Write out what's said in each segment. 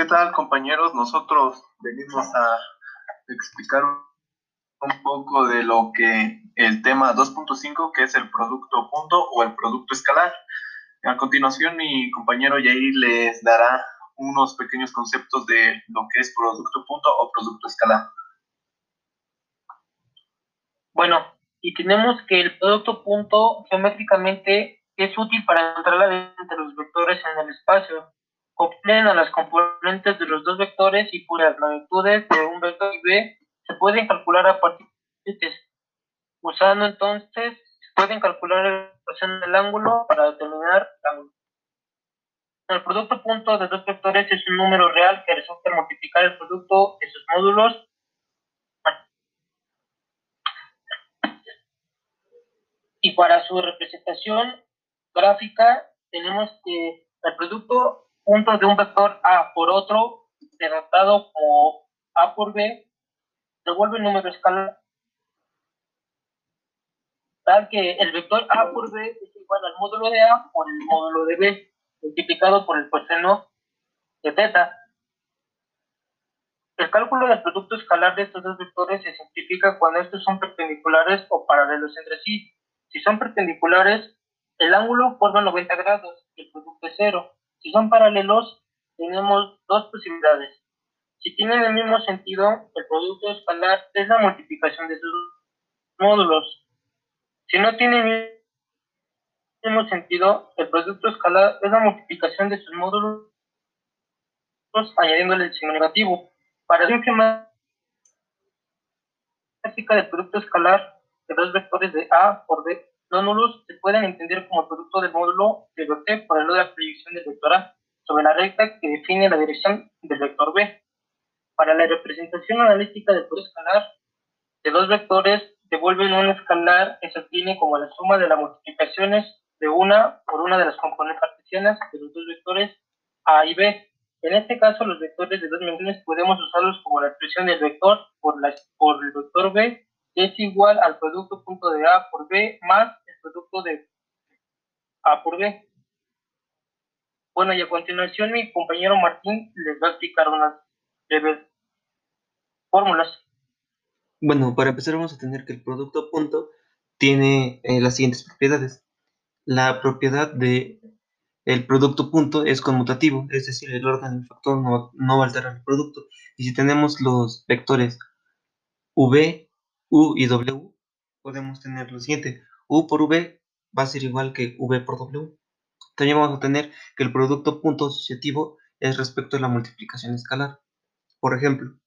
¿Qué tal compañeros? Nosotros venimos a explicar un poco de lo que el tema 2.5, que es el producto punto o el producto escalar. A continuación, mi compañero Yair les dará unos pequeños conceptos de lo que es producto punto o producto escalar. Bueno, y tenemos que el producto punto geométricamente es útil para encontrar entre los vectores en el espacio. Obtienen a las componentes de los dos vectores y por las magnitudes de un vector y b se pueden calcular a partir de usando entonces se pueden calcular la ecuación del ángulo para determinar el ángulo. El producto punto de dos vectores es un número real que resulta multiplicar el producto de sus módulos y para su representación gráfica tenemos que el producto punto de un vector A por otro denotado como A por B devuelve el número escalar tal que el vector A por B es igual al módulo de A por el módulo de B multiplicado por el coseno de teta. El cálculo del producto escalar de estos dos vectores se simplifica cuando estos son perpendiculares o paralelos entre sí. Si son perpendiculares, el ángulo forma 90 grados y el producto es cero. Si son paralelos, tenemos dos posibilidades. Si tienen el mismo sentido, el producto escalar es la multiplicación de sus módulos. Si no tienen el mismo sentido, el producto escalar es la multiplicación de sus módulos añadiéndole el signo negativo. Para la gráfica del producto escalar de dos vectores de A por B no nulos se pueden entender como producto del módulo de vector por el lado de la proyección del vector A sobre la recta que define la dirección del vector B. Para la representación analítica del producto escalar de dos vectores devuelven un escalar que se obtiene como la suma de las multiplicaciones de una por una de las componentes cartesianas de los dos vectores A y B. En este caso, los vectores de dos dimensiones podemos usarlos como la expresión del vector por, la, por el vector B, que es igual al producto punto de A por B más producto de A por B. Bueno, y a continuación mi compañero Martín les va a explicar unas breves fórmulas. Bueno, para empezar vamos a tener que el producto punto tiene eh, las siguientes propiedades. La propiedad de el producto punto es conmutativo, es decir, el orden del factor no, no va a alterar el producto. Y si tenemos los vectores v, u y w, podemos tener lo siguiente. U por v va a ser igual que v por w. También vamos a tener que el producto punto asociativo es respecto a la multiplicación escalar. Por ejemplo,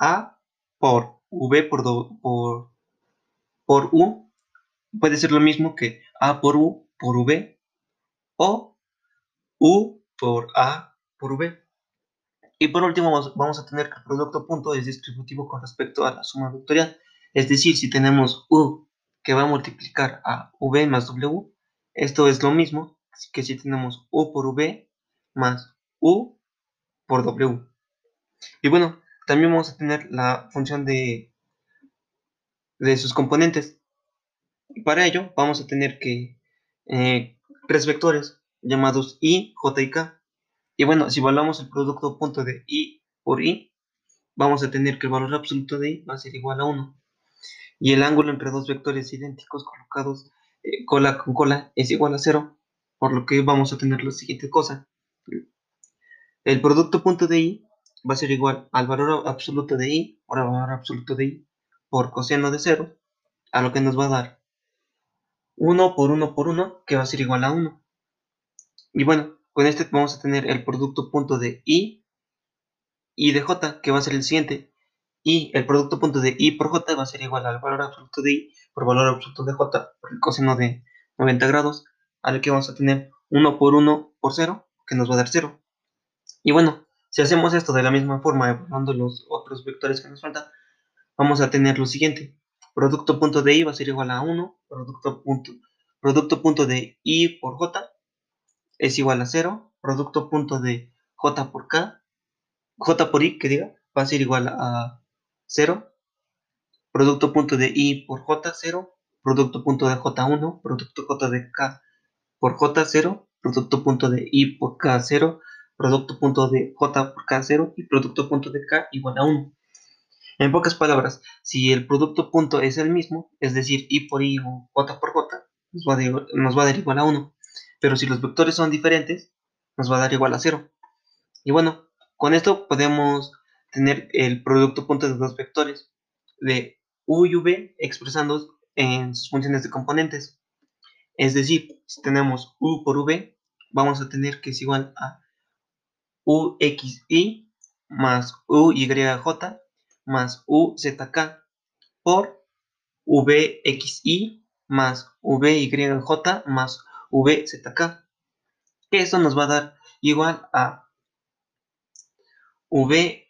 a por v por, por, por u puede ser lo mismo que a por u por v o u por a por v. Y por último vamos a tener que el producto punto es distributivo con respecto a la suma vectorial. Es decir, si tenemos u que va a multiplicar a v más w, esto es lo mismo que si tenemos u por v más u por w. Y bueno, también vamos a tener la función de, de sus componentes. Para ello vamos a tener que eh, tres vectores llamados i, j y k. Y bueno, si evaluamos el producto punto de i por i, vamos a tener que el valor absoluto de i va a ser igual a 1. Y el ángulo entre dos vectores idénticos colocados eh, cola con cola es igual a 0, por lo que vamos a tener la siguiente cosa. El producto punto de i va a ser igual al valor absoluto de i por el valor absoluto de i por coseno de 0, a lo que nos va a dar 1 por 1 por 1, que va a ser igual a 1. Y bueno, con este vamos a tener el producto punto de i y de j, que va a ser el siguiente. Y el producto punto de i por j va a ser igual al valor absoluto de i por valor absoluto de j por el coseno de 90 grados, al que vamos a tener 1 por 1 por 0, que nos va a dar 0. Y bueno, si hacemos esto de la misma forma, evaluando los otros vectores que nos faltan, vamos a tener lo siguiente. Producto punto de i va a ser igual a 1, producto punto, producto punto de i por j es igual a 0, producto punto de j por k, j por i, que diga, va a ser igual a 0, producto punto de i por j, 0, producto punto de j1, producto j de k por j, 0, producto punto de i por k, 0, producto punto de j por k 0 y producto punto de k igual a 1. En pocas palabras, si el producto punto es el mismo, es decir, i por i o j por j, nos va, nos va a dar igual a 1. Pero si los vectores son diferentes, nos va a dar igual a 0. Y bueno, con esto podemos tener el producto punto de dos vectores de u y v expresando en sus funciones de componentes. Es decir, si tenemos u por v, vamos a tener que es igual a uxi más uyj más uzk por vxi más vyj más vzk. Que eso nos va a dar igual a v,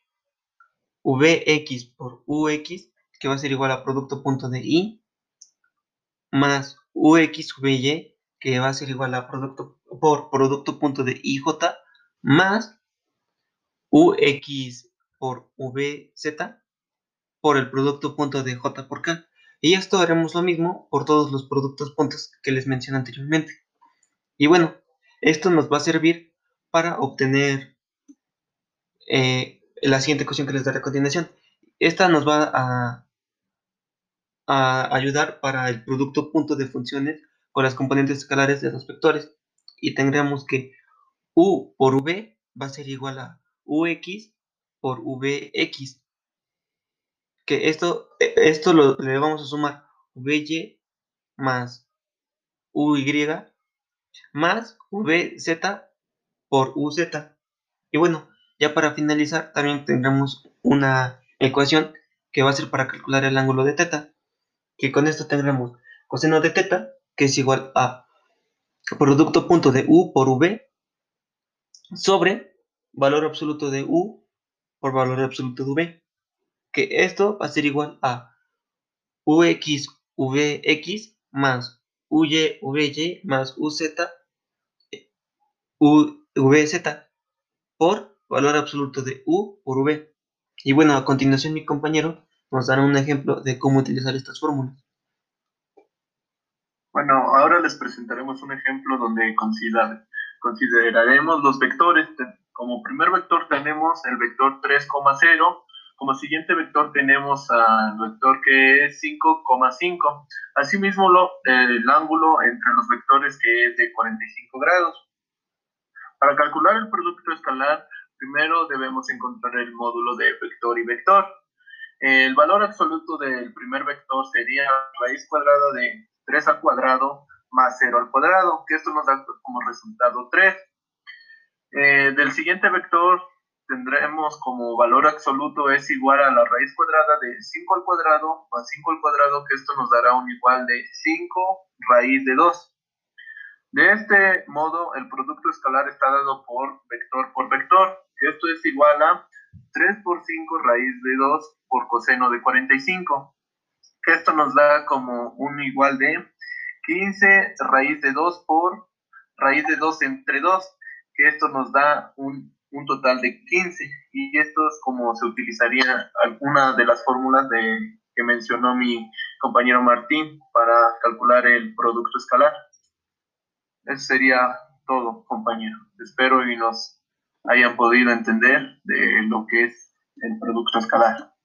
vx por ux, que va a ser igual a producto punto de i, más uxvy, que va a ser igual a producto por producto punto de ij, más ux por vz por el producto punto de j por k. Y esto haremos lo mismo por todos los productos puntos que les mencioné anteriormente. Y bueno, esto nos va a servir para obtener eh, la siguiente ecuación que les daré a continuación. Esta nos va a, a ayudar para el producto punto de funciones con las componentes escalares de los vectores. Y tendremos que u por v va a ser igual a ux por vx. Que esto, esto lo, le vamos a sumar vy más uy más vz por uz. Y bueno, ya para finalizar también tendremos una ecuación que va a ser para calcular el ángulo de teta. Que con esto tendremos coseno de teta, que es igual a producto punto de u por v sobre valor absoluto de u por valor absoluto de v. Que esto va a ser igual a ux vx más uy vy más uz vz por valor absoluto de u por v. Y bueno, a continuación mi compañero nos dará un ejemplo de cómo utilizar estas fórmulas. Bueno, ahora les presentaremos un ejemplo donde consideraremos los vectores. Como primer vector tenemos el vector 3,0. Como siguiente vector tenemos al vector que es 5,5. Asimismo, lo, el ángulo entre los vectores que es de 45 grados. Para calcular el producto escalar, primero debemos encontrar el módulo de vector y vector. El valor absoluto del primer vector sería raíz cuadrada de 3 al cuadrado más 0 al cuadrado, que esto nos da como resultado 3. Eh, del siguiente vector tendremos como valor absoluto es igual a la raíz cuadrada de 5 al cuadrado más 5 al cuadrado, que esto nos dará un igual de 5 raíz de 2. De este modo, el producto escalar está dado por vector por vector, esto es igual a 3 por 5 raíz de 2 por coseno de 45 que esto nos da como un igual de 15 raíz de 2 por raíz de 2 entre 2, que esto nos da un, total de 15. Y esto es como se utilizaría alguna de las fórmulas de, que mencionó mi compañero Martín para calcular el producto escalar. Eso sería todo, compañero. Espero y nos hayan podido entender de lo que es el producto escalar.